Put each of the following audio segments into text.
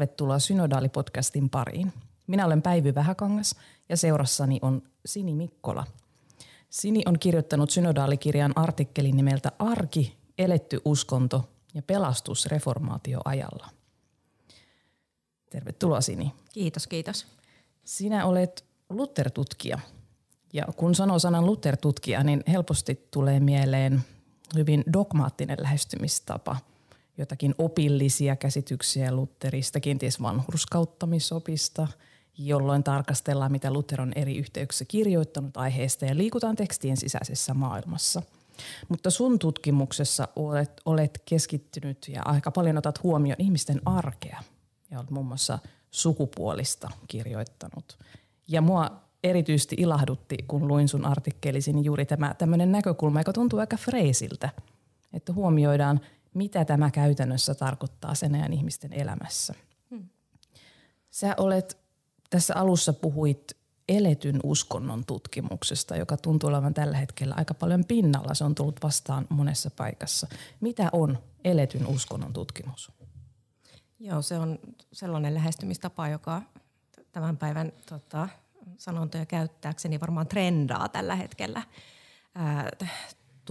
Tervetuloa Synodaalipodcastin pariin. Minä olen Päivy Vähäkangas ja seurassani on Sini Mikkola. Sini on kirjoittanut synodaalikirjan artikkelin nimeltä Arki, eletty uskonto ja pelastus reformaatioajalla. Tervetuloa Sini. Kiitos, kiitos. Sinä olet Luther-tutkija. Ja kun sanoo sanan Luther-tutkija, niin helposti tulee mieleen hyvin dogmaattinen lähestymistapa – jotakin opillisia käsityksiä Lutterista, kenties vanhurskauttamisopista, jolloin tarkastellaan, mitä Luther on eri yhteyksissä kirjoittanut aiheesta ja liikutaan tekstien sisäisessä maailmassa. Mutta sun tutkimuksessa olet, olet keskittynyt ja aika paljon otat huomioon ihmisten arkea ja olet muun muassa sukupuolista kirjoittanut. Ja mua erityisesti ilahdutti, kun luin sun artikkelisi, niin juuri tämä tämmöinen näkökulma, joka tuntuu aika freisiltä, että huomioidaan – mitä tämä käytännössä tarkoittaa sen ajan ihmisten elämässä. Hmm. Sä olet, tässä alussa puhuit eletyn uskonnon tutkimuksesta, joka tuntuu olevan tällä hetkellä aika paljon pinnalla. Se on tullut vastaan monessa paikassa. Mitä on eletyn uskonnon tutkimus? Joo, se on sellainen lähestymistapa, joka tämän päivän tota, sanontoja käyttääkseni varmaan trendaa tällä hetkellä. Ää,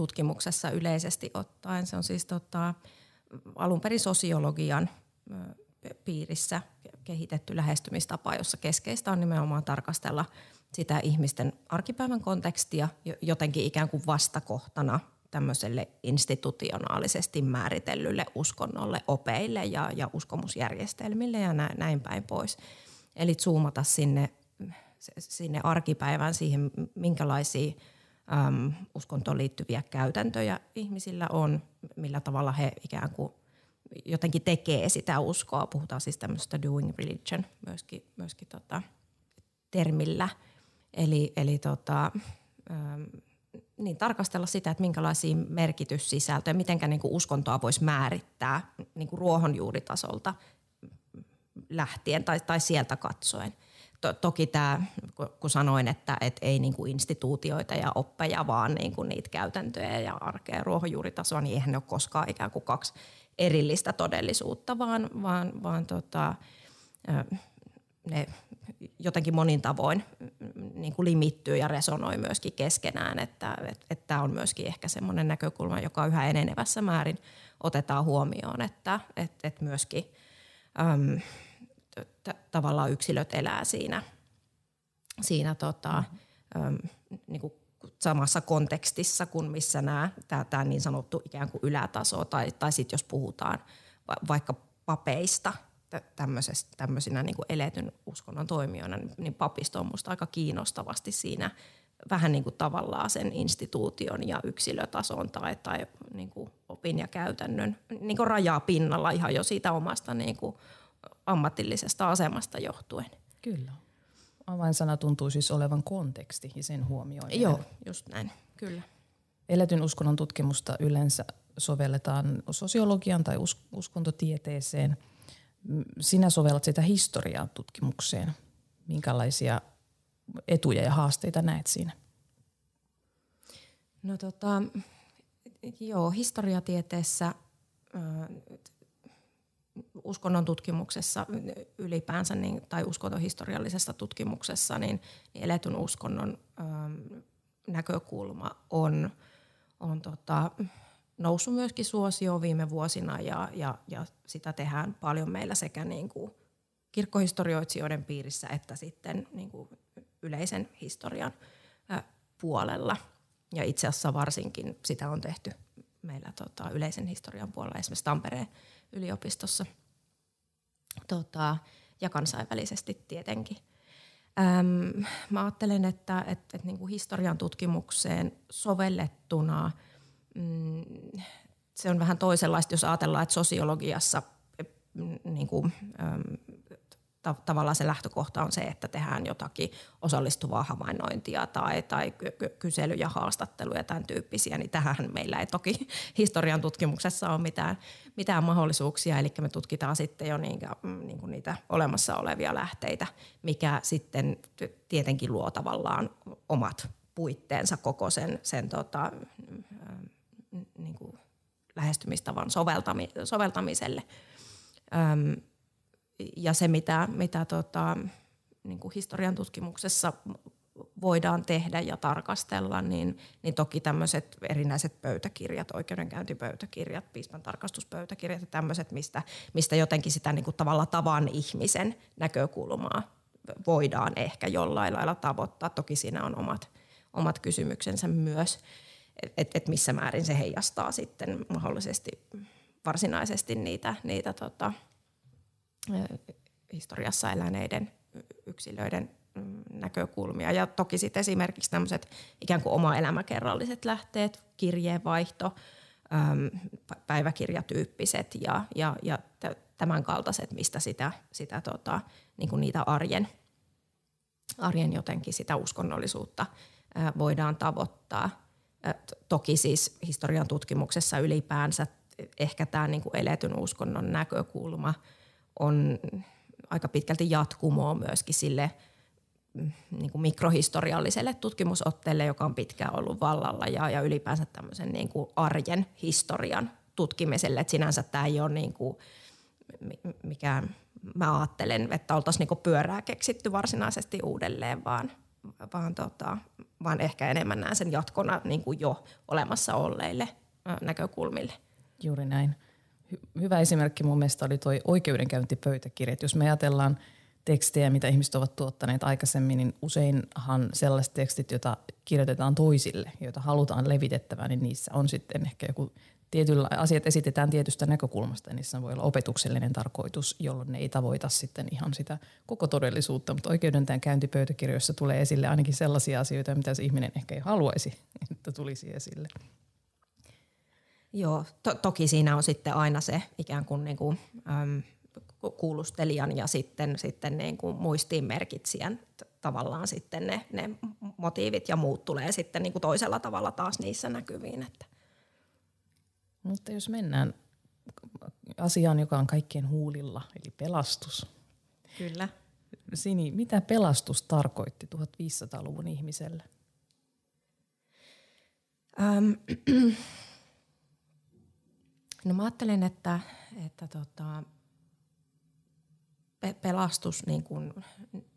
tutkimuksessa yleisesti ottaen. Se on siis tota, alun perin sosiologian piirissä kehitetty lähestymistapa, jossa keskeistä on nimenomaan tarkastella sitä ihmisten arkipäivän kontekstia jotenkin ikään kuin vastakohtana tämmöiselle institutionaalisesti määritellylle uskonnolle, opeille ja, ja uskomusjärjestelmille ja näin, näin päin pois. Eli zoomata sinne, sinne arkipäivään siihen, minkälaisia äm, uskontoon liittyviä käytäntöjä ihmisillä on, millä tavalla he ikään kuin jotenkin tekee sitä uskoa. Puhutaan siis tämmöistä doing religion myöskin, myöskin tota, termillä. Eli, eli tota, äm, niin tarkastella sitä, että minkälaisia merkityssisältöjä, miten niin uskontoa voisi määrittää niin kuin ruohonjuuritasolta lähtien tai, tai sieltä katsoen – to, toki tämä, kun sanoin, että et ei niinku instituutioita ja oppeja, vaan niinku niitä käytäntöjä ja arkea ruohonjuuritasoa, niin eihän ne ole koskaan ikään kuin kaksi erillistä todellisuutta, vaan, vaan, vaan tota, ne jotenkin monin tavoin niin kuin limittyy ja resonoi myöskin keskenään, että et, et tämä on myöskin ehkä semmoinen näkökulma, joka yhä enenevässä määrin otetaan huomioon, että et, et myöskin äm, tavallaan yksilöt elää siinä, siinä tota, mm-hmm. niin kuin samassa kontekstissa kuin missä nämä, tämä niin sanottu ikään kuin ylätaso tai, tai sitten jos puhutaan va- vaikka papeista tämmöisinä niin kuin eletyn uskonnon toimijoina, niin, niin papisto on minusta aika kiinnostavasti siinä vähän niin kuin tavallaan sen instituution ja yksilötason tai, tai niin kuin opin ja käytännön niin kuin rajaa pinnalla ihan jo siitä omasta niin kuin ammatillisesta asemasta johtuen. Kyllä. Avainsana tuntuu siis olevan konteksti ja sen huomioiminen. Joo, just näin, kyllä. Eletyn uskonnon tutkimusta yleensä sovelletaan sosiologian tai us- uskontotieteeseen. Sinä sovellat sitä historiaa tutkimukseen. Minkälaisia etuja ja haasteita näet siinä? No tota, joo, historiatieteessä uskonnon tutkimuksessa ylipäänsä niin, tai uskontohistoriallisessa tutkimuksessa, niin, niin eletyn uskonnon äm, näkökulma on, on tota, noussut myöskin suosioon viime vuosina ja, ja, ja sitä tehdään paljon meillä sekä niin kuin kirkkohistorioitsijoiden piirissä että sitten niin kuin yleisen historian ä, puolella. Ja itse asiassa varsinkin sitä on tehty meillä tota, yleisen historian puolella esimerkiksi Tampereen yliopistossa tota, ja kansainvälisesti tietenkin. Öm, mä ajattelen, että, että, että niin kuin historian tutkimukseen sovellettuna mm, se on vähän toisenlaista, jos ajatellaan, että sosiologiassa niin kuin, tavallaan se lähtökohta on se, että tehdään jotakin osallistuvaa havainnointia tai, tai kyselyjä, haastatteluja, tämän tyyppisiä, niin tähän meillä ei toki historian tutkimuksessa ole mitään, mitään mahdollisuuksia, eli me tutkitaan sitten jo niitä, niin kuin niitä olemassa olevia lähteitä, mikä sitten tietenkin luo tavallaan omat puitteensa koko sen, sen tota, niin kuin lähestymistavan soveltami, soveltamiselle. Öm, ja se, mitä, mitä tota, niin kuin historian tutkimuksessa voidaan tehdä ja tarkastella, niin, niin toki tämmöiset erinäiset pöytäkirjat, oikeudenkäyntipöytäkirjat, piispan tarkastuspöytäkirjat ja tämmöiset, mistä, mistä jotenkin sitä niin kuin tavalla tavan ihmisen näkökulmaa voidaan ehkä jollain lailla tavoittaa. Toki siinä on omat, omat kysymyksensä myös, että et missä määrin se heijastaa sitten mahdollisesti varsinaisesti niitä, niitä tota, historiassa eläneiden yksilöiden mm, näkökulmia. Ja toki sitten esimerkiksi tämmöiset ikään kuin oma elämäkerralliset lähteet, kirjeenvaihto, päiväkirjatyyppiset ja, ja, ja tämän kaltaiset, mistä sitä, sitä tota, niin kuin niitä arjen, arjen jotenkin sitä uskonnollisuutta voidaan tavoittaa. Toki siis historian tutkimuksessa ylipäänsä ehkä tämä niin kuin eletyn uskonnon näkökulma – on aika pitkälti jatkumoa myöskin sille mm, niin kuin mikrohistorialliselle tutkimusotteelle, joka on pitkään ollut vallalla ja, ja ylipäänsä tämmöisen niin kuin arjen historian tutkimiselle. Että sinänsä tämä ei ole niin kuin mikään, mä ajattelen, että oltaisiin niin pyörää keksitty varsinaisesti uudelleen, vaan, vaan, tota, vaan ehkä enemmän näen sen jatkona niin kuin jo olemassa olleille näkökulmille. Juuri näin hyvä esimerkki mun mielestä oli tuo oikeudenkäyntipöytäkirja. Jos me ajatellaan tekstejä, mitä ihmiset ovat tuottaneet aikaisemmin, niin useinhan sellaiset tekstit, joita kirjoitetaan toisille, joita halutaan levitettävän, niin niissä on sitten ehkä joku tietyllä, asiat esitetään tietystä näkökulmasta ja niissä voi olla opetuksellinen tarkoitus, jolloin ne ei tavoita sitten ihan sitä koko todellisuutta, mutta oikeudentäjän käyntipöytäkirjoissa tulee esille ainakin sellaisia asioita, mitä se ihminen ehkä ei haluaisi, että tulisi esille. Joo, to- toki siinä on sitten aina se ikään kuin, niin kuin äm, kuulustelijan ja sitten, sitten niin kuin muistiinmerkitsijän tavallaan sitten ne, ne motiivit ja muut tulee sitten niin kuin toisella tavalla taas niissä näkyviin. Että. Mutta jos mennään asiaan, joka on kaikkien huulilla, eli pelastus. Kyllä. Sini, mitä pelastus tarkoitti 1500-luvun ihmiselle? Ähm, No mä ajattelen, että, että tota, pelastus niin kuin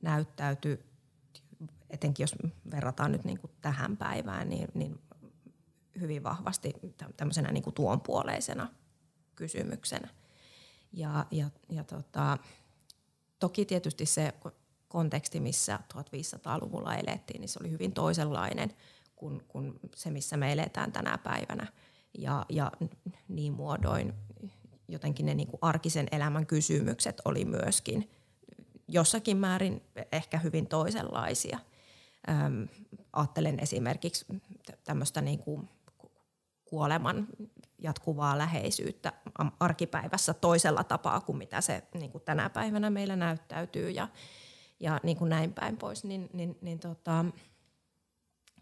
näyttäytyy, etenkin jos verrataan nyt niin tähän päivään, niin, niin hyvin vahvasti tämmöisenä niin kuin tuonpuoleisena kysymyksenä. Ja, ja, ja tota, toki tietysti se konteksti, missä 1500-luvulla elettiin, niin se oli hyvin toisenlainen kuin, kuin se, missä me eletään tänä päivänä – ja, ja niin muodoin jotenkin ne niin kuin arkisen elämän kysymykset oli myöskin jossakin määrin ehkä hyvin toisenlaisia. Ähm, ajattelen esimerkiksi tämmöistä niin kuin kuoleman jatkuvaa läheisyyttä arkipäivässä toisella tapaa kuin mitä se niin kuin tänä päivänä meillä näyttäytyy ja, ja niin kuin näin päin pois, niin, niin, niin tota,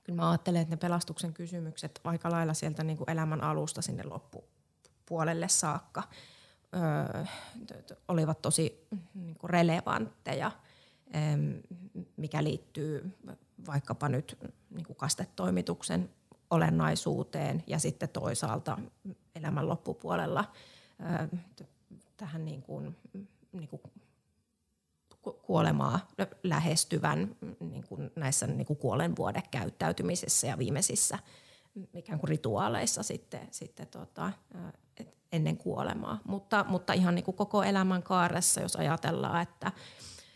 kyllä mä ajattelen, että ne pelastuksen kysymykset aika lailla sieltä niin kuin elämän alusta sinne loppupuolelle saakka öö, olivat tosi niin kuin relevantteja, mikä liittyy vaikkapa nyt niin kuin kastetoimituksen olennaisuuteen ja sitten toisaalta elämän loppupuolella tähän niin kuin, niin kuin kuolemaa lähestyvän niin kuin näissä niin kuin kuolenvuodekäyttäytymisessä ja viimeisissä ikään kuin rituaaleissa sitten, sitten tota, ennen kuolemaa. Mutta, mutta ihan niin kuin koko elämän kaaressa, jos ajatellaan, että,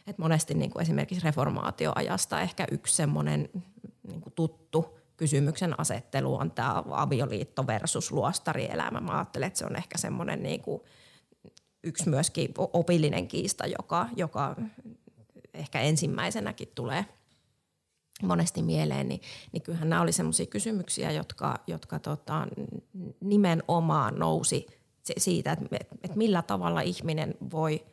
että monesti niin kuin esimerkiksi reformaatioajasta ehkä yksi semmoinen niin kuin tuttu kysymyksen asettelu on tämä avioliitto versus luostarielämä. Mä ajattelen, että se on ehkä semmoinen niin kuin – yksi myöskin opillinen kiista, joka, joka ehkä ensimmäisenäkin tulee monesti mieleen, niin, niin kyllähän nämä oli sellaisia kysymyksiä, jotka, jotka tota, nimenomaan nousi siitä, että, että millä tavalla ihminen voi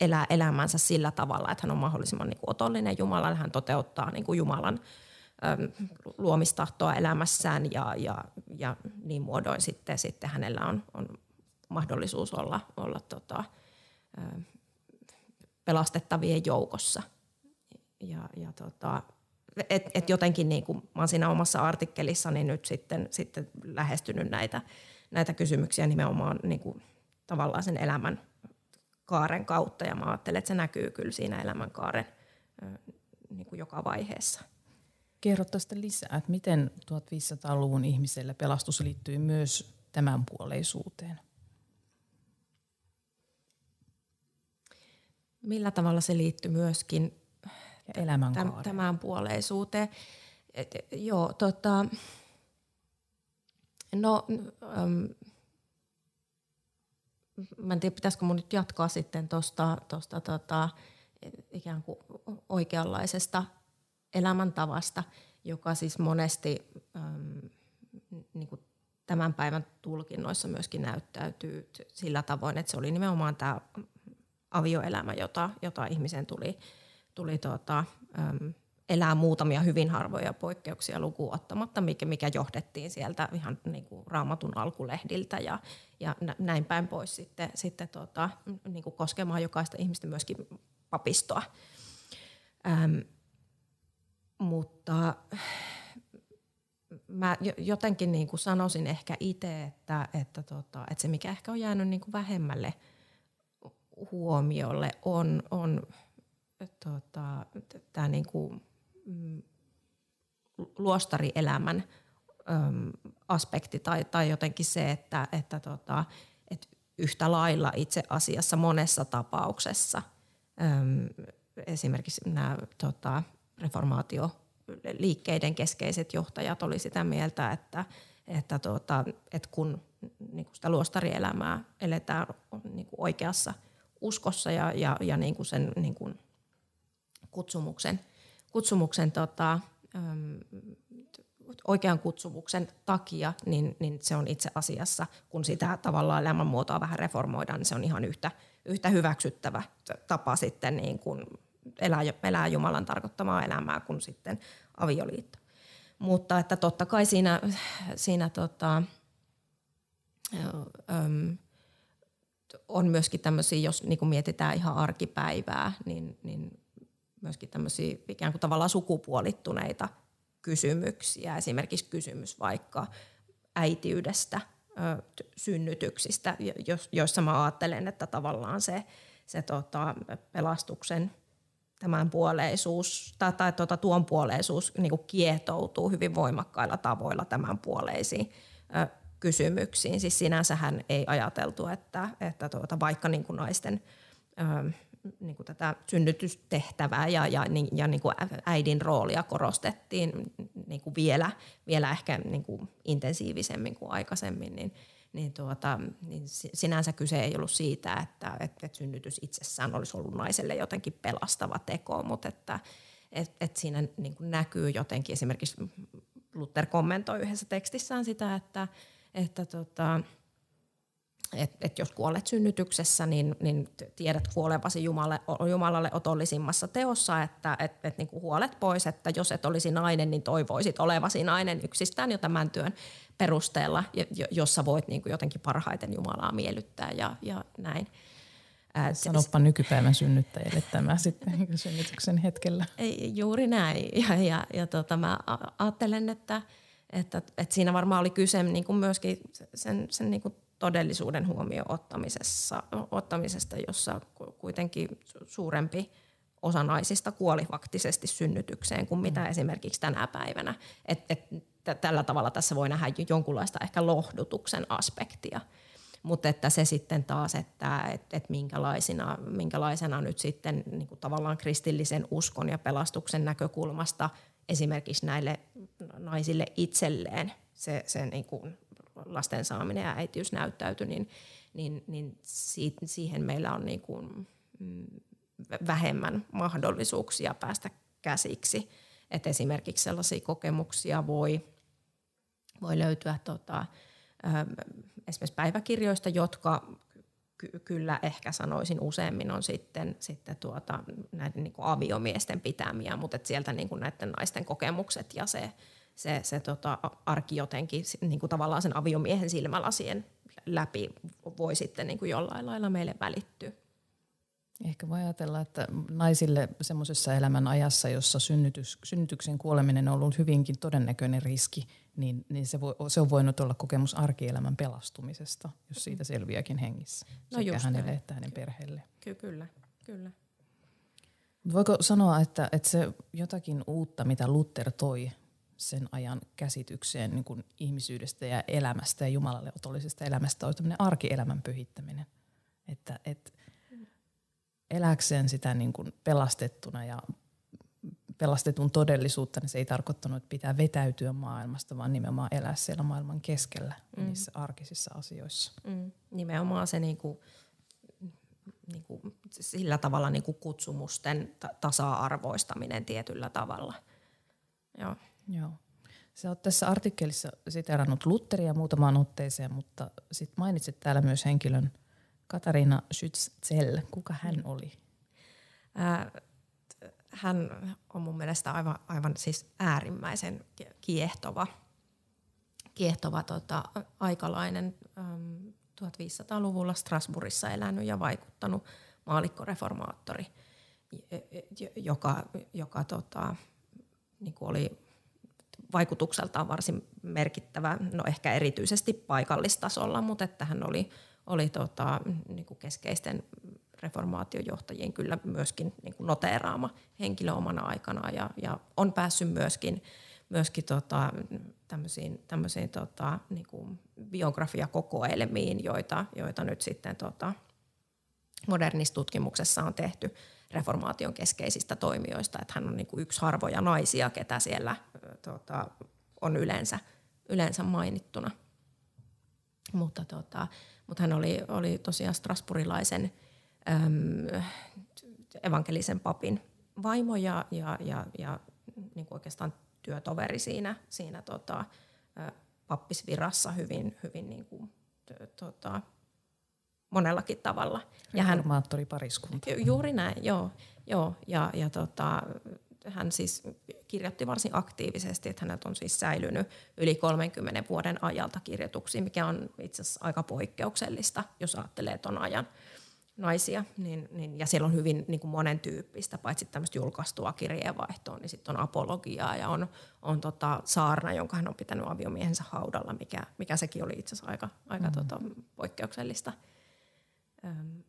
elää elämänsä sillä tavalla, että hän on mahdollisimman niin kuin otollinen Jumalalle, hän toteuttaa niin kuin Jumalan luomistahtoa elämässään ja, ja, ja niin muodoin sitten, sitten hänellä on, on mahdollisuus olla, olla tota, pelastettavien joukossa. Ja, ja tota, et, et jotenkin niin kuin mä olen siinä omassa artikkelissani nyt sitten, sitten lähestynyt näitä, näitä kysymyksiä nimenomaan niin kuin tavallaan sen elämän kaaren kautta ja mä ajattelen, että se näkyy kyllä siinä elämänkaaren niin kuin joka vaiheessa. Kerro tästä lisää, että miten 1500-luvun ihmiselle pelastus liittyy myös tämän puoleisuuteen? Millä tavalla se liittyy myöskin elämänkaareen. tämän puoleisuuteen? Et, joo, tota, no, ähm, mä en tiedä, pitäisikö mun nyt jatkaa sitten tuosta tosta, tota, ikään kuin oikeanlaisesta elämäntavasta, joka siis monesti äm, niin kuin tämän päivän tulkinnoissa myöskin näyttäytyy sillä tavoin, että se oli nimenomaan tämä avioelämä, jota, jota ihmisen tuli, tuli tuota, äm, elää muutamia hyvin harvoja poikkeuksia lukuun ottamatta, mikä, mikä johdettiin sieltä ihan niin kuin raamatun alkulehdiltä ja, ja näin päin pois sitten, sitten tuota, niin kuin koskemaan jokaista ihmistä myöskin papistoa. Ähm, mutta mä jotenkin niin kuin sanoisin ehkä itse, että, että, tota, että se mikä ehkä on jäänyt niin kuin vähemmälle huomiolle on, on tota, tämä niin kuin Mm, luostarielämän äm, aspekti tai, tai jotenkin se, että, että, tota, että yhtä lailla itse asiassa monessa tapauksessa. Äm, esimerkiksi nämä tota, reformaatioliikkeiden keskeiset johtajat oli sitä mieltä, että, että, tota, että kun niin kuin sitä luostarielämää eletään niin oikeassa uskossa ja, ja, ja niin kuin sen niin kuin kutsumuksen – kutsumuksen tota, oikean kutsumuksen takia, niin, niin se on itse asiassa, kun sitä tavallaan elämänmuotoa vähän reformoidaan, niin se on ihan yhtä, yhtä hyväksyttävä tapa sitten niin kuin elää, elää Jumalan tarkoittamaa elämää kuin sitten avioliitto. Mutta että totta kai siinä, siinä tota, on myöskin tämmöisiä, jos niin kuin mietitään ihan arkipäivää, niin, niin myöskin tämmöisiä ikään kuin tavallaan sukupuolittuneita kysymyksiä. Esimerkiksi kysymys vaikka äitiydestä, synnytyksistä, joissa mä ajattelen, että tavallaan se, se tota, pelastuksen tämän puoleisuus tai, tai tuota, tuon puoleisuus niin kuin kietoutuu hyvin voimakkailla tavoilla tämän puoleisiin kysymyksiin. Siis sinänsähän ei ajateltu, että, että tuota, vaikka niin kuin naisten ö, niin kuin tätä synnytystehtävää ja, ja, ja niin kuin äidin roolia korostettiin niin kuin vielä, vielä ehkä niin kuin intensiivisemmin kuin aikaisemmin, niin, niin, tuota, niin sinänsä kyse ei ollut siitä, että, että, että synnytys itsessään olisi ollut naiselle jotenkin pelastava teko, mutta että, että, että siinä niin kuin näkyy jotenkin, esimerkiksi Luther kommentoi yhdessä tekstissään sitä, että, että tota, että et jos kuolet synnytyksessä, niin, niin tiedät kuolevasi Jumalalle, Jumalalle otollisimmassa teossa, että et, et niin huolet pois, että jos et olisi nainen, niin toivoisit olevasi nainen yksistään jo tämän työn perusteella, jossa voit niin kuin jotenkin parhaiten Jumalaa miellyttää ja, ja näin. Sanoppa nykypäivän synnyttäjille tämä sitten synnytyksen hetkellä. Ei, juuri näin. Ja, ja, ja tota, mä ajattelen, että, että, että siinä varmaan oli kyse niin kuin myöskin sen, sen niin kuin todellisuuden huomioon ottamisessa, ottamisesta, jossa kuitenkin suurempi osa naisista kuoli faktisesti synnytykseen kuin mitä mm. esimerkiksi tänä päivänä. Et, et, tällä tavalla tässä voi nähdä jonkunlaista ehkä lohdutuksen aspektia. Mutta että se sitten taas, että et, et minkälaisena, minkälaisena nyt sitten niin kuin tavallaan kristillisen uskon ja pelastuksen näkökulmasta esimerkiksi näille naisille itselleen se, se niin kuin lasten saaminen ja äitiys näyttäytyi, niin, niin, niin siihen meillä on niin kuin, mm, vähemmän mahdollisuuksia päästä käsiksi. Et esimerkiksi sellaisia kokemuksia voi, voi löytyä tota, esimerkiksi päiväkirjoista, jotka ky- kyllä ehkä sanoisin useammin on sitten, sitten tuota, näiden niin kuin aviomiesten pitämiä, mutta sieltä niin kuin näiden naisten kokemukset ja se, se, se tota, arki jotenkin niin kuin tavallaan sen aviomiehen silmälasien läpi voi sitten niin kuin jollain lailla meille välittyä. Ehkä voi ajatella, että naisille semmoisessa elämän ajassa, jossa synnytys, synnytyksen kuoleminen on ollut hyvinkin todennäköinen riski, niin, niin se, voi, se on voinut olla kokemus arkielämän pelastumisesta, jos siitä selviääkin hengissä. No sekä hänelle näin. että hänen perheelle. Ky- kyllä, kyllä. Voiko sanoa, että, että se jotakin uutta, mitä Luther toi sen ajan käsitykseen niin kuin ihmisyydestä ja elämästä ja Jumalalle otollisesta elämästä, on tämmöinen arkielämän pyhittäminen. Että, että eläkseen sitä niin kuin pelastettuna ja pelastetun todellisuutta, niin se ei tarkoittanut, että pitää vetäytyä maailmasta, vaan nimenomaan elää siellä maailman keskellä mm. niissä arkisissa asioissa. Mm. Nimenomaan se niin kuin, niin kuin, sillä tavalla niin kuin kutsumusten ta- tasa-arvoistaminen tietyllä tavalla. Joo. Joo. Sä oot tässä artikkelissa siterannut Lutheria muutamaan otteeseen, mutta sit mainitsit täällä myös henkilön – Katariina Schützel, kuka hän mm. oli? Äh, hän on mun mielestä aivan, aivan siis äärimmäisen kiehtova, kiehtova tota, aikalainen, ähm, 1500-luvulla Strasbourgissa elänyt ja vaikuttanut maalikkoreformaattori, joka, joka tota, niin oli vaikutukseltaan varsin merkittävä, no ehkä erityisesti paikallistasolla, mutta että hän oli oli tota, niin kuin keskeisten reformaatiojohtajien kyllä myöskin niin kuin noteeraama henkilö omana aikana ja, ja on päässyt myöskin, myöskin tota, tämmöisiin, tämmöisiin tota, niin kuin biografiakokoelmiin, joita, joita nyt sitten tota, modernissa tutkimuksessa on tehty reformaation keskeisistä toimijoista, että hän on niin kuin yksi harvoja naisia, ketä siellä tota, on yleensä, yleensä mainittuna. Mutta tota, mutta hän oli, oli tosiaan strasburilaisen äm, evankelisen papin vaimo ja, ja, ja, ja niin kuin oikeastaan työtoveri siinä, siinä tota, pappisvirassa hyvin, hyvin niin kuin, tota, monellakin tavalla. Ja hän, pariskunta. Juuri näin, joo. joo ja, ja tota, hän siis kirjoitti varsin aktiivisesti, että hänet on siis säilynyt yli 30 vuoden ajalta kirjoituksia, mikä on itse asiassa aika poikkeuksellista, jos ajattelee tuon ajan naisia. Niin, niin, ja siellä on hyvin niin kuin monen tyyppistä, paitsi tämmöistä julkaistua kirjeenvaihtoa, niin sitten on apologiaa ja on, on tota saarna, jonka hän on pitänyt aviomiehensä haudalla, mikä, mikä sekin oli itse asiassa aika, aika mm. tota, poikkeuksellista. Öm,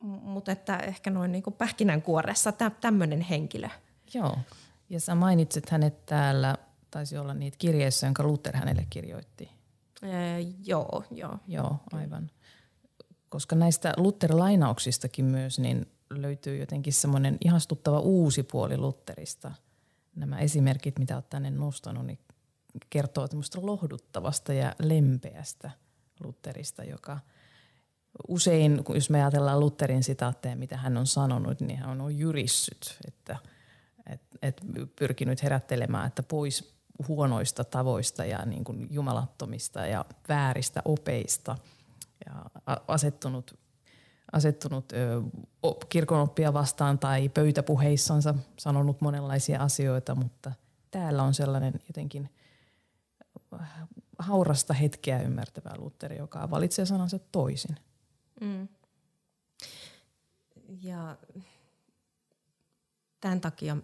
mutta että ehkä noin niin kuin pähkinänkuoressa tämmöinen henkilö. Joo, ja sä mainitsit hänet täällä, taisi olla niitä kirjeessä, jonka Luther hänelle kirjoitti. Ee, joo, joo. Joo, aivan. Koska näistä Luther-lainauksistakin myös niin löytyy jotenkin semmoinen ihastuttava uusi puoli Lutherista. Nämä esimerkit, mitä olet tänne nostanut, niin kertoo tämmöistä lohduttavasta ja lempeästä Lutherista, joka – usein, jos me ajatellaan Lutherin sitaatteja, mitä hän on sanonut, niin hän on jyrissyt, että et, et pyrkinyt herättelemään, että pois huonoista tavoista ja niin kuin jumalattomista ja vääristä opeista ja asettunut, asettunut kirkonoppia vastaan tai pöytäpuheissansa sanonut monenlaisia asioita, mutta täällä on sellainen jotenkin haurasta hetkeä ymmärtävä Lutteri, joka valitsee sanansa toisin. Mm. Ja tämän takia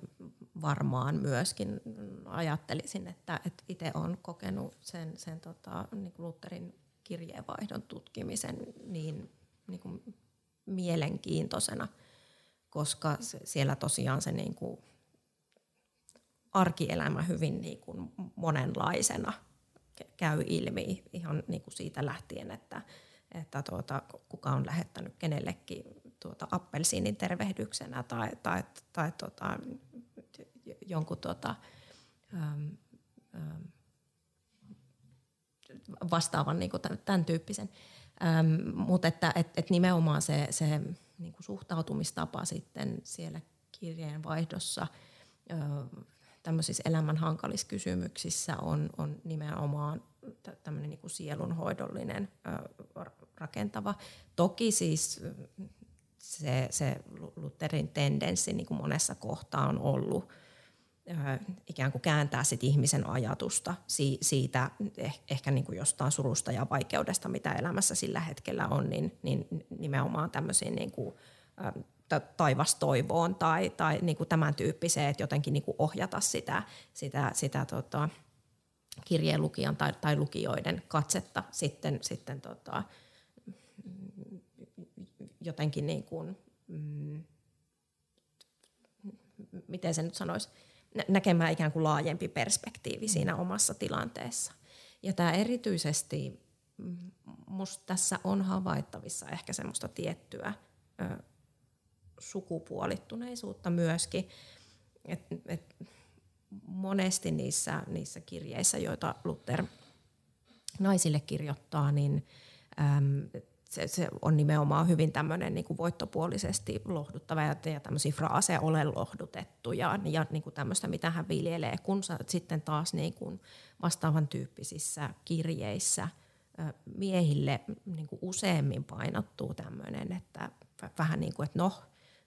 varmaan myöskin ajattelisin, että, että itse olen kokenut sen, sen tota, niin kuin Lutherin kirjeenvaihdon tutkimisen niin, niin kuin mielenkiintoisena, koska siellä tosiaan se niin kuin arkielämä hyvin niin kuin monenlaisena käy ilmi ihan niin kuin siitä lähtien, että, että tuota, kuka on lähettänyt kenellekin tuota, appelsiinin tervehdyksenä tai, tai, tai tuota, jonkun tuota, vastaavan niin kuin tämän tyyppisen. Mutta että et, et nimenomaan se, se niin kuin suhtautumistapa sitten siellä kirjeenvaihdossa tämmöisissä elämän hankalissa kysymyksissä on, on nimenomaan tämmöinen niin kuin sielunhoidollinen rakentava. Toki siis se, se Lutherin tendenssi niin kuin monessa kohtaa on ollut ikään kuin kääntää sit ihmisen ajatusta siitä eh, ehkä niin kuin jostain surusta ja vaikeudesta, mitä elämässä sillä hetkellä on, niin, niin nimenomaan tämmöisiin niin kuin, taivastoivoon tai, tai niin kuin tämän tyyppiseen, että jotenkin niin kuin ohjata sitä, sitä, sitä tota, kirjeen lukijan tai, tai lukijoiden katsetta sitten, sitten tota, jotenkin niin kuin, mm, miten se nyt sanoisi, näkemään ikään kuin laajempi perspektiivi siinä omassa tilanteessa. Ja tämä erityisesti, musta tässä on havaittavissa ehkä semmoista tiettyä ö, sukupuolittuneisuutta myöskin. Et, et monesti niissä, niissä kirjeissä, joita Luther naisille kirjoittaa, niin äm, se, se on nimenomaan hyvin tämmöinen niin kuin voittopuolisesti lohduttava ja, ja tämmöisiä fraaseja ole lohdutettu ja, ja niin kuin tämmöistä, mitä hän viljelee, kun sitten taas niin kuin vastaavan tyyppisissä kirjeissä miehille niin kuin useammin painottuu tämmöinen, että vähän niin kuin, että no,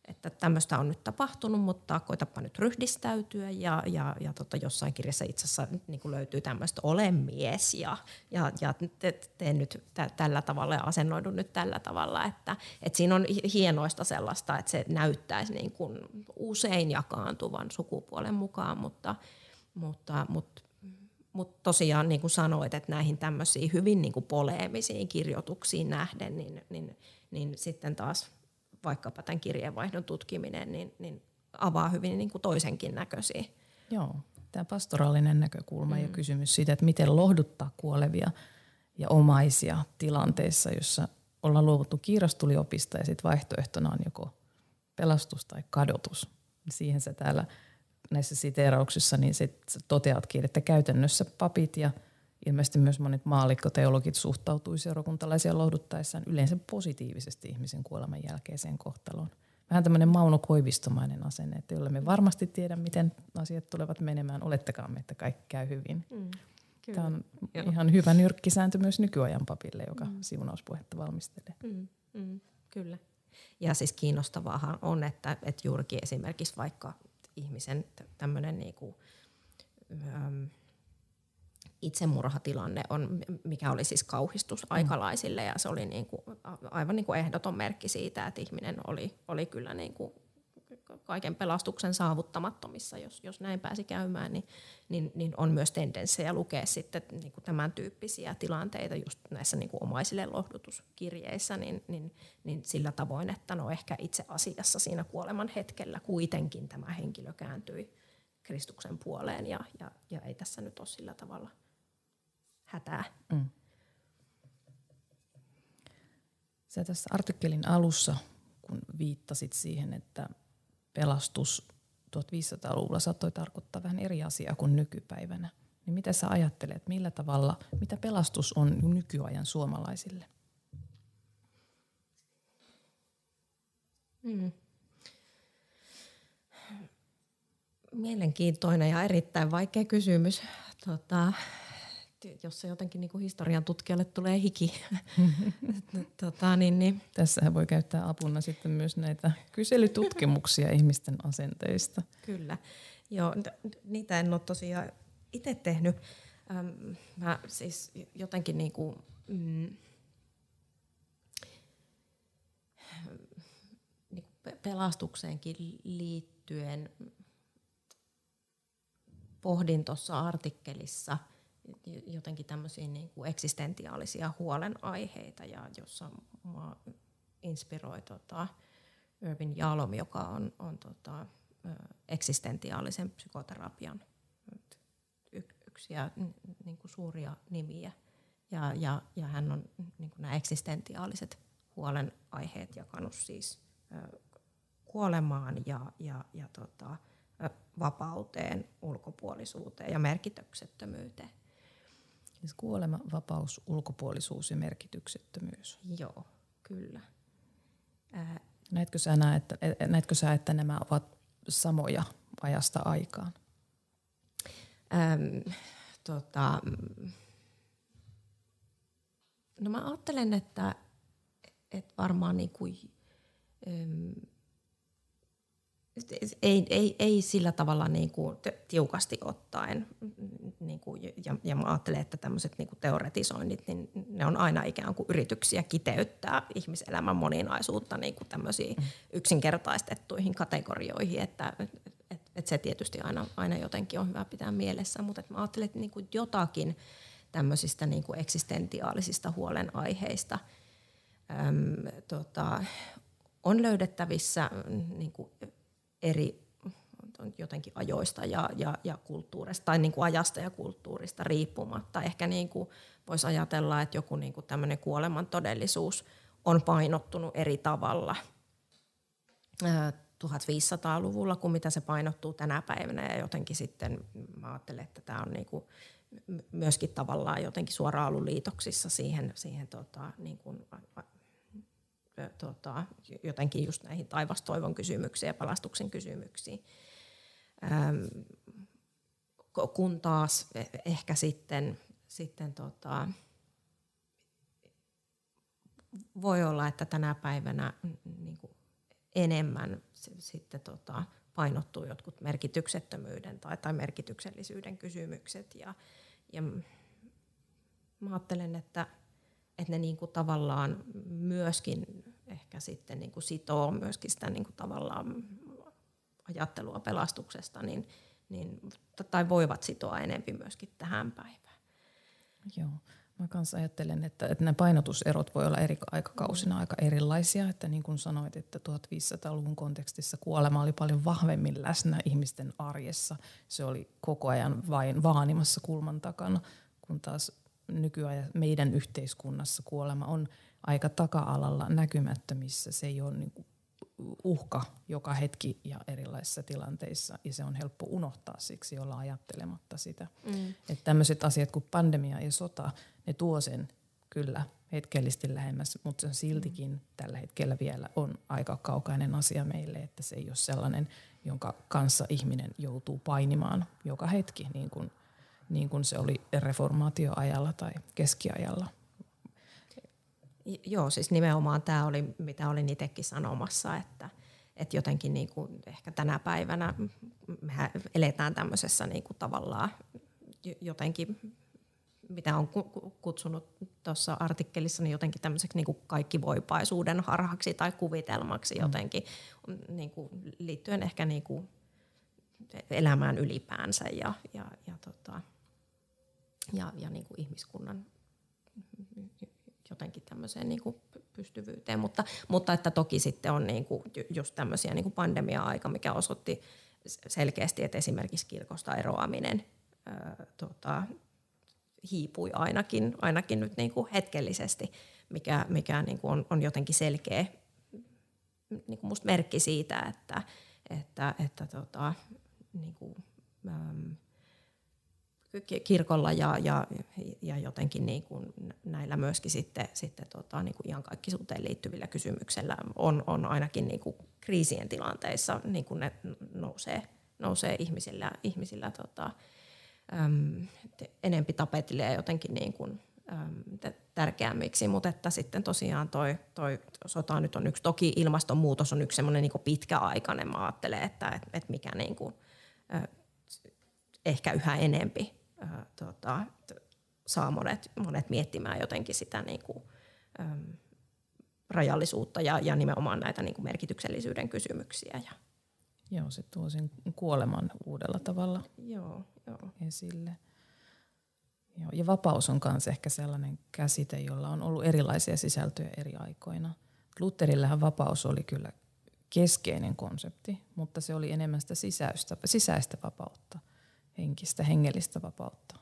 että tämmöistä on nyt tapahtunut, mutta koitapa nyt ryhdistäytyä ja, ja, ja tota, jossain kirjassa itse asiassa niin kuin löytyy tämmöistä ole mies ja, ja, ja te, te nyt tä, tällä tavalla ja asennoidun nyt tällä tavalla, että, että siinä on hienoista sellaista, että se näyttäisi niin kuin usein jakaantuvan sukupuolen mukaan, mutta, mutta, mutta mutta tosiaan niin kuin sanoit, että näihin tämmöisiin hyvin niin kuin poleemisiin kirjoituksiin nähden, niin, niin, niin sitten taas vaikkapa tämän kirjeenvaihdon tutkiminen, niin, niin avaa hyvin niin kuin toisenkin näköisiä. Joo, tämä pastoraalinen näkökulma mm. ja kysymys siitä, että miten lohduttaa kuolevia ja omaisia tilanteessa, jossa ollaan luovuttu kiirastuliopista ja sitten vaihtoehtona on joko pelastus tai kadotus. Siihen sä täällä näissä siteerauksissa niin sit toteatkin, että käytännössä papit ja – ilmeisesti myös monet maallikkoteologit suhtautuisi seurakuntalaisia lohduttaessaan yleensä positiivisesti ihmisen kuoleman jälkeiseen kohtaloon. Vähän tämmöinen Mauno Koivistomainen asenne, että jolle me varmasti tiedä, miten asiat tulevat menemään, olettakaamme, että kaikki käy hyvin. Mm, kyllä. Tämä on Joo. ihan hyvä nyrkkisääntö myös nykyajan papille, joka mm. siunauspuhetta valmistelee. Mm, mm, kyllä. Ja siis kiinnostavaahan on, että, että juurikin esimerkiksi vaikka ihmisen tämmöinen niinku, ähm, itsemurhatilanne on, mikä oli siis kauhistus mm. aikalaisille ja se oli niin kuin, aivan niin kuin ehdoton merkki siitä, että ihminen oli, oli kyllä niin kuin kaiken pelastuksen saavuttamattomissa, jos, jos näin pääsi käymään, niin, niin, niin on myös tendenssejä lukea sitten niin kuin tämän tyyppisiä tilanteita just näissä niin kuin omaisille lohdutuskirjeissä, niin, niin, niin sillä tavoin, että no ehkä itse asiassa siinä kuoleman hetkellä kuitenkin tämä henkilö kääntyi Kristuksen puoleen ja, ja, ja ei tässä nyt ole sillä tavalla – hätää. Mm. Sä tässä artikkelin alussa, kun viittasit siihen, että pelastus 1500-luvulla saattoi tarkoittaa vähän eri asiaa kuin nykypäivänä, niin mitä sä ajattelet, millä tavalla, mitä pelastus on nykyajan suomalaisille? Mm. Mielenkiintoinen ja erittäin vaikea kysymys. Tota, jos se jotenkin niin kuin historian tutkijalle tulee hiki. tota, niin, niin. Tässähän voi käyttää apuna sitten myös näitä kyselytutkimuksia ihmisten asenteista. Kyllä. Joo, niitä en ole tosiaan itse tehnyt. Ähm, mä siis jotenkin niin kuin, mm, niin pelastukseenkin liittyen pohdin tuossa artikkelissa – jotenkin tämmöisiä niin kuin eksistentiaalisia huolenaiheita, ja jossa mua inspiroi tota Irvin Jalom, joka on, on tota, eksistentiaalisen psykoterapian yksi ja niin kuin suuria nimiä. Ja, ja, ja hän on niin kuin nämä eksistentiaaliset huolenaiheet jakanut siis kuolemaan ja, ja, ja tota, vapauteen, ulkopuolisuuteen ja merkityksettömyyteen. Siis kuolema, vapaus, ulkopuolisuus ja merkityksettömyys. Joo, kyllä. Ää, näetkö, sä nää, että, näetkö sä, että nämä ovat samoja ajasta aikaan? Ähm, tota, No mä ajattelen, että, että varmaan niin kuin, ei, ei, ei sillä tavalla niin kuin tiukasti ottaen. Ja, mä ajattelen, että tämmöiset niin teoretisoinnit, niin ne on aina ikään kuin yrityksiä kiteyttää ihmiselämän moninaisuutta niin kuin tämmöisiin yksinkertaistettuihin kategorioihin, että et, et se tietysti aina, aina jotenkin on hyvä pitää mielessä, mutta mä ajattelen, että niin kuin jotakin tämmöisistä niin kuin eksistentiaalisista huolenaiheista äm, tota, on löydettävissä niin kuin eri jotenkin ajoista ja, ja, ja kulttuurista tai niin kuin ajasta ja kulttuurista riippumatta. Ehkä niin kuin voisi ajatella, että joku niin kuin tämmöinen kuoleman todellisuus on painottunut eri tavalla 1500-luvulla kuin mitä se painottuu tänä päivänä ja jotenkin sitten mä ajattelen, että tämä on niin kuin myöskin tavallaan jotenkin suoraan ollut liitoksissa siihen, siihen tota, niin kuin tota, jotenkin just näihin taivastoivon kysymyksiin ja palastuksen kysymyksiin. Kun taas e, ehkä sitten, sitten tota, voi olla, että tänä päivänä niin kuin enemmän sitten tota, painottuu jotkut merkityksettömyyden tai, tai merkityksellisyyden kysymykset. Ja, ja mä ajattelen, että, että ne niin kuin tavallaan myöskin ehkä sitten niin kuin sitoo myöskin sitä niin kuin tavallaan ajattelua pelastuksesta, niin, niin, tai voivat sitoa enemmän myöskin tähän päivään. Joo. Mä kanssa ajattelen, että, että nämä painotuserot voi olla eri aikakausina aika erilaisia. Että niin kuin sanoit, että 1500-luvun kontekstissa kuolema oli paljon vahvemmin läsnä ihmisten arjessa. Se oli koko ajan vain vaanimassa kulman takana, kun taas nykyajan meidän yhteiskunnassa kuolema on aika taka-alalla näkymättömissä. Se ei ole niin kuin uhka joka hetki ja erilaisissa tilanteissa ja se on helppo unohtaa siksi olla ajattelematta sitä. Mm. Että tämmöiset asiat kuin pandemia ja sota, ne tuo sen kyllä hetkellisesti lähemmäs, mutta se siltikin mm. tällä hetkellä vielä on aika kaukainen asia meille, että se ei ole sellainen, jonka kanssa ihminen joutuu painimaan joka hetki, niin kuin, niin kuin se oli reformaatioajalla tai keskiajalla Joo, siis nimenomaan tämä oli, mitä olin itsekin sanomassa, että, että jotenkin niin kuin ehkä tänä päivänä me eletään tämmöisessä niin kuin tavallaan jotenkin, mitä on kutsunut tuossa artikkelissa, niin jotenkin tämmöiseksi niin kuin kaikkivoipaisuuden harhaksi tai kuvitelmaksi mm. jotenkin niin kuin liittyen ehkä niin kuin elämään ylipäänsä ja, ja, ja, tota, ja, ja niin kuin ihmiskunnan jotenkin tämmöiseen niin kuin pystyvyyteen, mutta, mutta että toki sitten on niin kuin just tämmöisiä niin kuin pandemia-aika, mikä osoitti selkeästi, että esimerkiksi kirkosta eroaminen ää, tota, hiipui ainakin, ainakin nyt niin kuin hetkellisesti, mikä, mikä niin kuin on, on jotenkin selkeä niin kuin musta merkki siitä, että, että, että tota, niin kuin, äm, kirkolla ja, ja, ja jotenkin niin kuin näillä myöskin sitten, sitten tota, niin kuin iankaikkisuuteen liittyvillä kysymyksillä on, on ainakin niin kuin kriisien tilanteissa niin kuin ne nousee, nousee ihmisillä, ihmisillä tota, äm, enempi tapetille ja jotenkin niin kuin, äm, tärkeämmiksi, mutta että sitten tosiaan toi, toi sota nyt on yksi, toki ilmastonmuutos on yksi semmoinen niin pitkäaikainen, mä ajattelen, että et, et mikä niin kuin, äh, ehkä yhä enempi ää, tota, saa monet, monet miettimään jotenkin sitä niin kuin, äm, rajallisuutta ja, ja nimenomaan näitä niin kuin merkityksellisyyden kysymyksiä. Ja. Joo, se tuo sen kuoleman uudella tavalla joo, joo. esille. Joo, ja vapaus on myös ehkä sellainen käsite, jolla on ollut erilaisia sisältöjä eri aikoina. Lutherillähän vapaus oli kyllä keskeinen konsepti, mutta se oli enemmän sitä sisäistä, sisäistä vapautta – henkistä, hengellistä vapautta,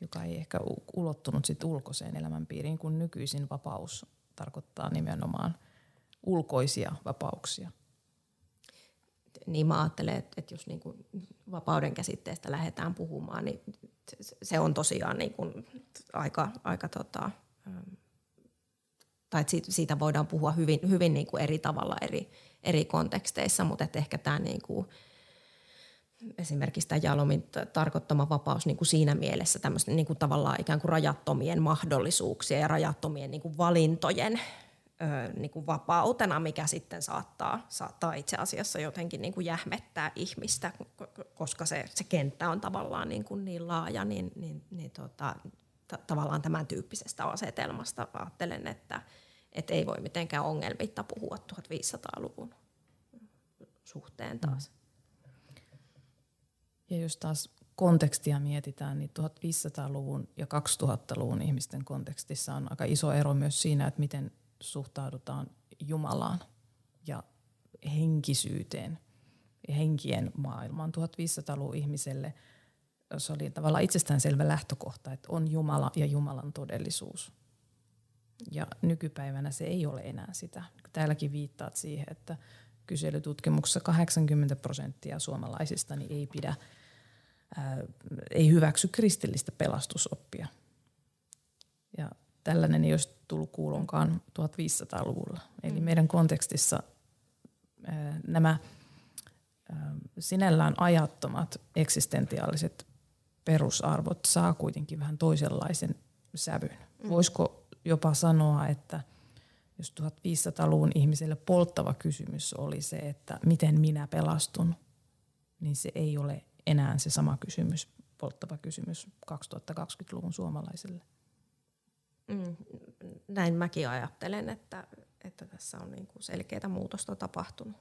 joka ei ehkä ulottunut sit ulkoiseen elämänpiiriin, kun nykyisin vapaus tarkoittaa nimenomaan ulkoisia vapauksia. Niin mä ajattelen, että, jos niin kuin vapauden käsitteestä lähdetään puhumaan, niin se on tosiaan niin kuin aika, aika tota, tai siitä voidaan puhua hyvin, hyvin niin kuin eri tavalla eri, eri konteksteissa, mutta että ehkä tämä niin kuin, esimerkiksi tämä Jalomin tarkoittama vapaus niin kuin siinä mielessä tämmöisten niin kuin tavallaan ikään kuin rajattomien mahdollisuuksien ja rajattomien niin kuin valintojen niin kuin vapautena, mikä sitten saattaa, saattaa itse asiassa jotenkin niin kuin jähmettää ihmistä, koska se, se kenttä on tavallaan niin, kuin niin laaja, niin, niin, niin tota, tavallaan tämän tyyppisestä asetelmasta ajattelen, että et ei voi mitenkään ongelmitta puhua 1500-luvun suhteen taas. Ja jos taas kontekstia mietitään, niin 1500-luvun ja 2000-luvun ihmisten kontekstissa on aika iso ero myös siinä, että miten suhtaudutaan Jumalaan ja henkisyyteen henkien maailmaan. 1500-luvun ihmiselle se oli tavallaan itsestäänselvä lähtökohta, että on Jumala ja Jumalan todellisuus. Ja nykypäivänä se ei ole enää sitä. Täälläkin viittaat siihen, että kyselytutkimuksessa 80 prosenttia suomalaisista niin ei pidä, ää, ei hyväksy kristillistä pelastusoppia. Ja tällainen ei olisi tullut kuulonkaan 1500-luvulla. Eli mm. meidän kontekstissa ää, nämä ää, sinällään ajattomat eksistentiaaliset perusarvot saa kuitenkin vähän toisenlaisen sävyn. Mm. Voisiko jopa sanoa, että jos 1500-luvun ihmiselle polttava kysymys oli se, että miten minä pelastun, niin se ei ole enää se sama kysymys, polttava kysymys 2020-luvun suomalaisille. Mm, näin mäkin ajattelen, että, että tässä on niin kuin selkeää muutosta tapahtunut.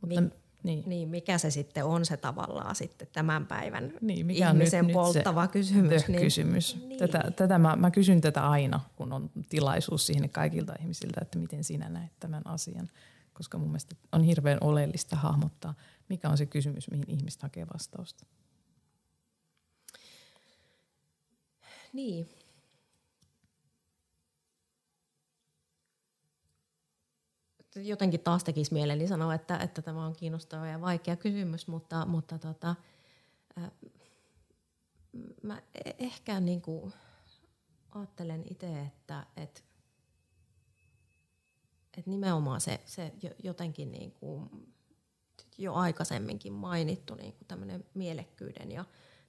Mutta, Mi- niin. niin. mikä se sitten on se tavallaan sitten tämän päivän niin, mikä ihmisen on nyt, polttava nyt kysymys. Niin, kysymys. Niin. Tätä, tätä mä, mä kysyn tätä aina, kun on tilaisuus siihen kaikilta ihmisiltä, että miten sinä näet tämän asian. Koska mun mielestä on hirveän oleellista hahmottaa, mikä on se kysymys, mihin ihmiset hakee vastausta. Niin. Jotenkin taas tekisi mieleni sanoa, että, että tämä on kiinnostava ja vaikea kysymys, mutta, mutta tota, äh, mä e-, ehkä niin kuin ajattelen itse, että, että, että nimenomaan se, se jotenkin niin kuin jo aikaisemminkin mainittu niin kuin tämmöinen mielekkyyden ja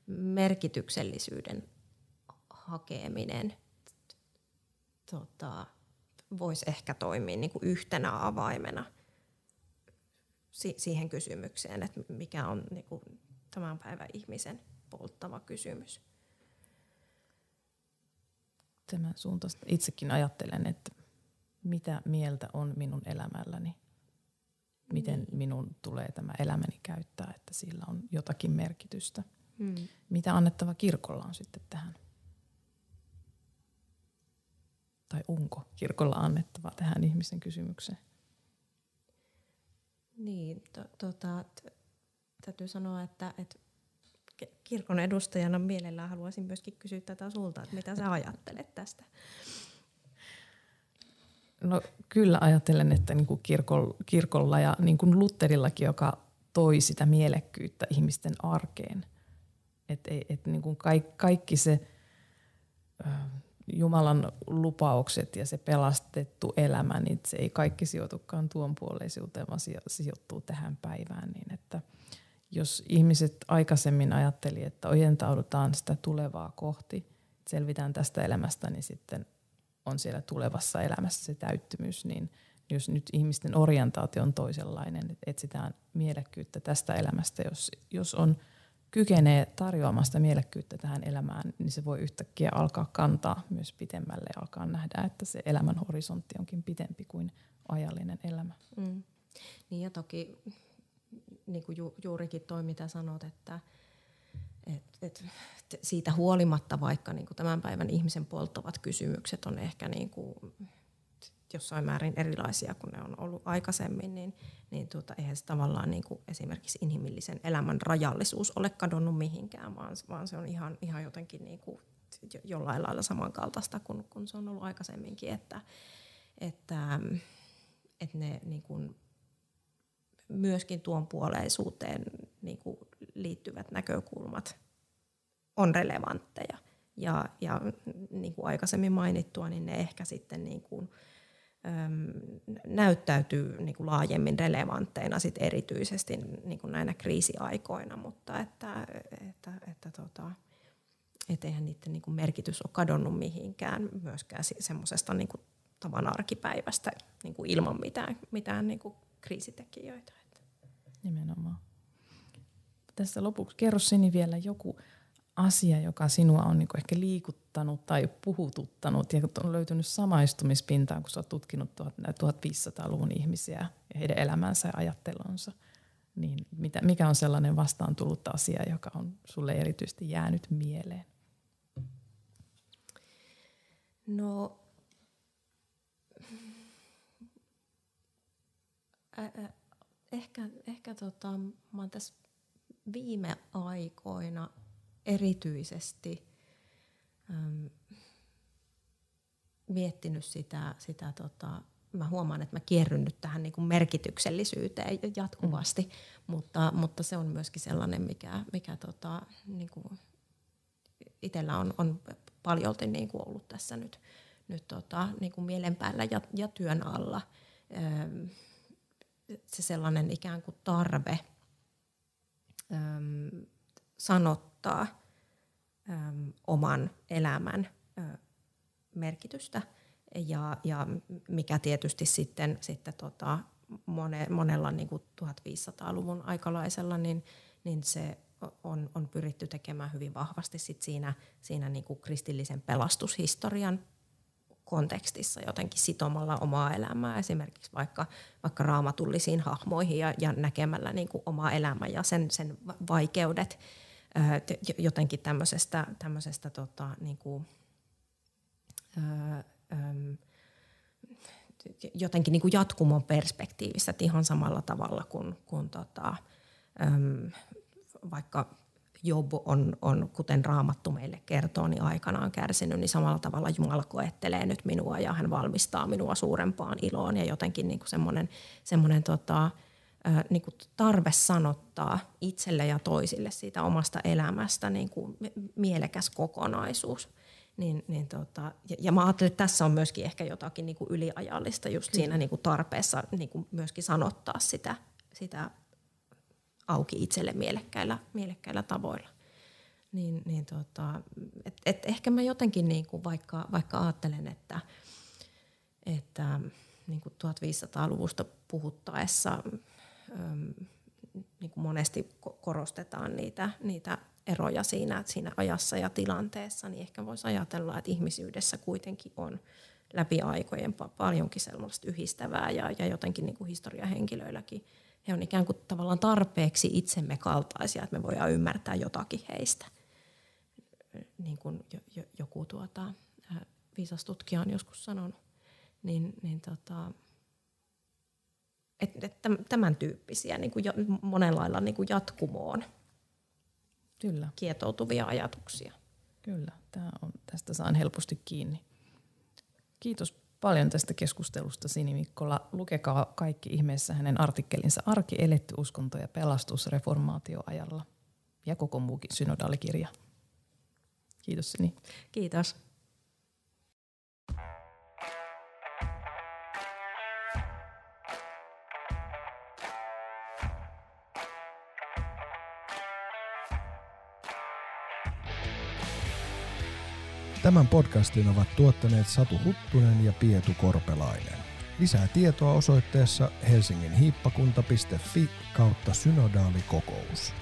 merkityksellisyyden hakeminen tota, voisi ehkä toimia niin kuin yhtenä avaimena si- siihen kysymykseen, että mikä on niin kuin tämän päivän ihmisen polttava kysymys. Tämän suuntaista itsekin ajattelen, että mitä mieltä on minun elämälläni, miten niin. minun tulee tämä elämäni käyttää, että sillä on jotakin merkitystä. Hmm. Mitä annettava kirkolla on sitten tähän? tai onko kirkolla annettava tähän ihmisen kysymykseen? Niin, to, tota, täytyy sanoa, että, että kirkon edustajana mielellään haluaisin myöskin kysyä tätä sulta, että mitä sä ajattelet tästä? No kyllä ajattelen, että niin kuin kirkolla ja niin kuin Luterillakin, joka toi sitä mielekkyyttä ihmisten arkeen. Että et, niin kuin kaikki se Jumalan lupaukset ja se pelastettu elämä, niin se ei kaikki sijoitukaan tuon puoleisuuteen, vaan sijoittuu tähän päivään. Niin että jos ihmiset aikaisemmin ajatteli, että ojentaudutaan sitä tulevaa kohti, selvitään tästä elämästä, niin sitten on siellä tulevassa elämässä se täyttymys, niin jos nyt ihmisten orientaatio on toisenlainen, että etsitään mielekkyyttä tästä elämästä, jos, jos on – kykenee tarjoamaan sitä mielekkyyttä tähän elämään, niin se voi yhtäkkiä alkaa kantaa myös pitemmälle ja alkaa nähdä, että se elämän horisontti onkin pitempi kuin ajallinen elämä. Mm. Niin ja toki niin kuin ju, juurikin toi, mitä sanot, että et, et, siitä huolimatta vaikka niin kuin tämän päivän ihmisen polttavat kysymykset on ehkä niin kuin jossain määrin erilaisia kuin ne on ollut aikaisemmin, niin, niin tuota, eihän se tavallaan niin kuin esimerkiksi inhimillisen elämän rajallisuus ole kadonnut mihinkään, vaan, vaan se on ihan, ihan jotenkin niin kuin jollain lailla samankaltaista kuin, kuin se on ollut aikaisemminkin, että, että, että ne niin kuin myöskin tuon puoleisuuteen niin kuin liittyvät näkökulmat on relevantteja. Ja, ja niin kuin aikaisemmin mainittua, niin ne ehkä sitten niin kuin, näyttäytyy niin kuin laajemmin relevantteina sit erityisesti niin kuin näinä kriisiaikoina, mutta että, että, että tota, et eihän niiden niin kuin merkitys ole kadonnut mihinkään myöskään semmoisesta niin tavan arkipäivästä niin kuin ilman mitään, mitään niin kuin kriisitekijöitä. Nimenomaan. Tässä lopuksi kerro Sini vielä joku asia, joka sinua on niin ehkä liikuttanut tai puhututtanut ja on löytynyt samaistumispintaan, kun oot tutkinut 1500-luvun ihmisiä ja heidän elämänsä ja ajattelunsa. Niin mitä, mikä on sellainen vastaan tullut asia, joka on sulle erityisesti jäänyt mieleen? No, äh, ehkä, ehkä tota, mä oon tässä viime aikoina – erityisesti äm, miettinyt sitä, sitä tota, mä huomaan, että mä kierryn nyt tähän niin kuin merkityksellisyyteen jatkuvasti, mm. mutta, mutta se on myöskin sellainen, mikä, mikä tota, niin kuin itsellä on, on paljolti niin kuin ollut tässä nyt, nyt tota, niin kuin mielen päällä ja, ja työn alla. Se sellainen ikään kuin tarve öm, sanottaa äm, oman elämän ä, merkitystä. Ja, ja mikä tietysti sitten, sitten tota, mone, monella niin kuin 1500-luvun aikalaisella, niin, niin se on, on pyritty tekemään hyvin vahvasti sit siinä, siinä niin kuin kristillisen pelastushistorian kontekstissa jotenkin sitomalla omaa elämää esimerkiksi vaikka, vaikka raamatullisiin hahmoihin ja, ja näkemällä niin kuin omaa elämää ja sen, sen vaikeudet jotenkin tämmöisestä, tämmöisestä tota, niin kuin, jotenkin niin kuin jatkumon perspektiivistä, ihan samalla tavalla kuin, kuin tota, vaikka Job on, on, kuten Raamattu meille kertoo, niin aikanaan kärsinyt, niin samalla tavalla Jumala koettelee nyt minua ja hän valmistaa minua suurempaan iloon ja jotenkin niin kuin semmoinen, semmoinen tota, niin kuin tarve sanottaa itselle ja toisille siitä omasta elämästä niin kuin mielekäs kokonaisuus. Niin, niin tota, ja, ja mä ajattelin, että tässä on myöskin ehkä jotakin niin kuin yliajallista just siinä niin kuin tarpeessa niin kuin myöskin sanottaa sitä, sitä auki itselle mielekkäillä, mielekkäillä tavoilla. Niin, niin tota, et, et ehkä mä jotenkin niin kuin vaikka, vaikka ajattelen, että, että niin kuin 1500-luvusta puhuttaessa niin kuin monesti korostetaan niitä, niitä eroja siinä, siinä ajassa ja tilanteessa, niin ehkä voisi ajatella, että ihmisyydessä kuitenkin on läpi aikojen paljonkin sellaista yhdistävää ja, ja jotenkin niin kuin historiahenkilöilläkin he on ikään kuin tavallaan tarpeeksi itsemme kaltaisia, että me voidaan ymmärtää jotakin heistä. Niin kuin joku tuota, viisas tutkija on joskus sanonut, niin, niin tota, et, et tämän tyyppisiä niin kuin jo, monella lailla niin kuin jatkumoon Kyllä. kietoutuvia ajatuksia. Kyllä, Tämä on, tästä saan helposti kiinni. Kiitos paljon tästä keskustelusta Sini Mikkola. Lukekaa kaikki ihmeessä hänen artikkelinsa Arki, eletty uskonto ja pelastus reformaatioajalla ja koko muukin synodaalikirja. Kiitos Sini. Kiitos. Tämän podcastin ovat tuottaneet Satu Huttunen ja Pietu Korpelainen. Lisää tietoa osoitteessa helsinginhiippakunta.fi kautta synodaalikokous.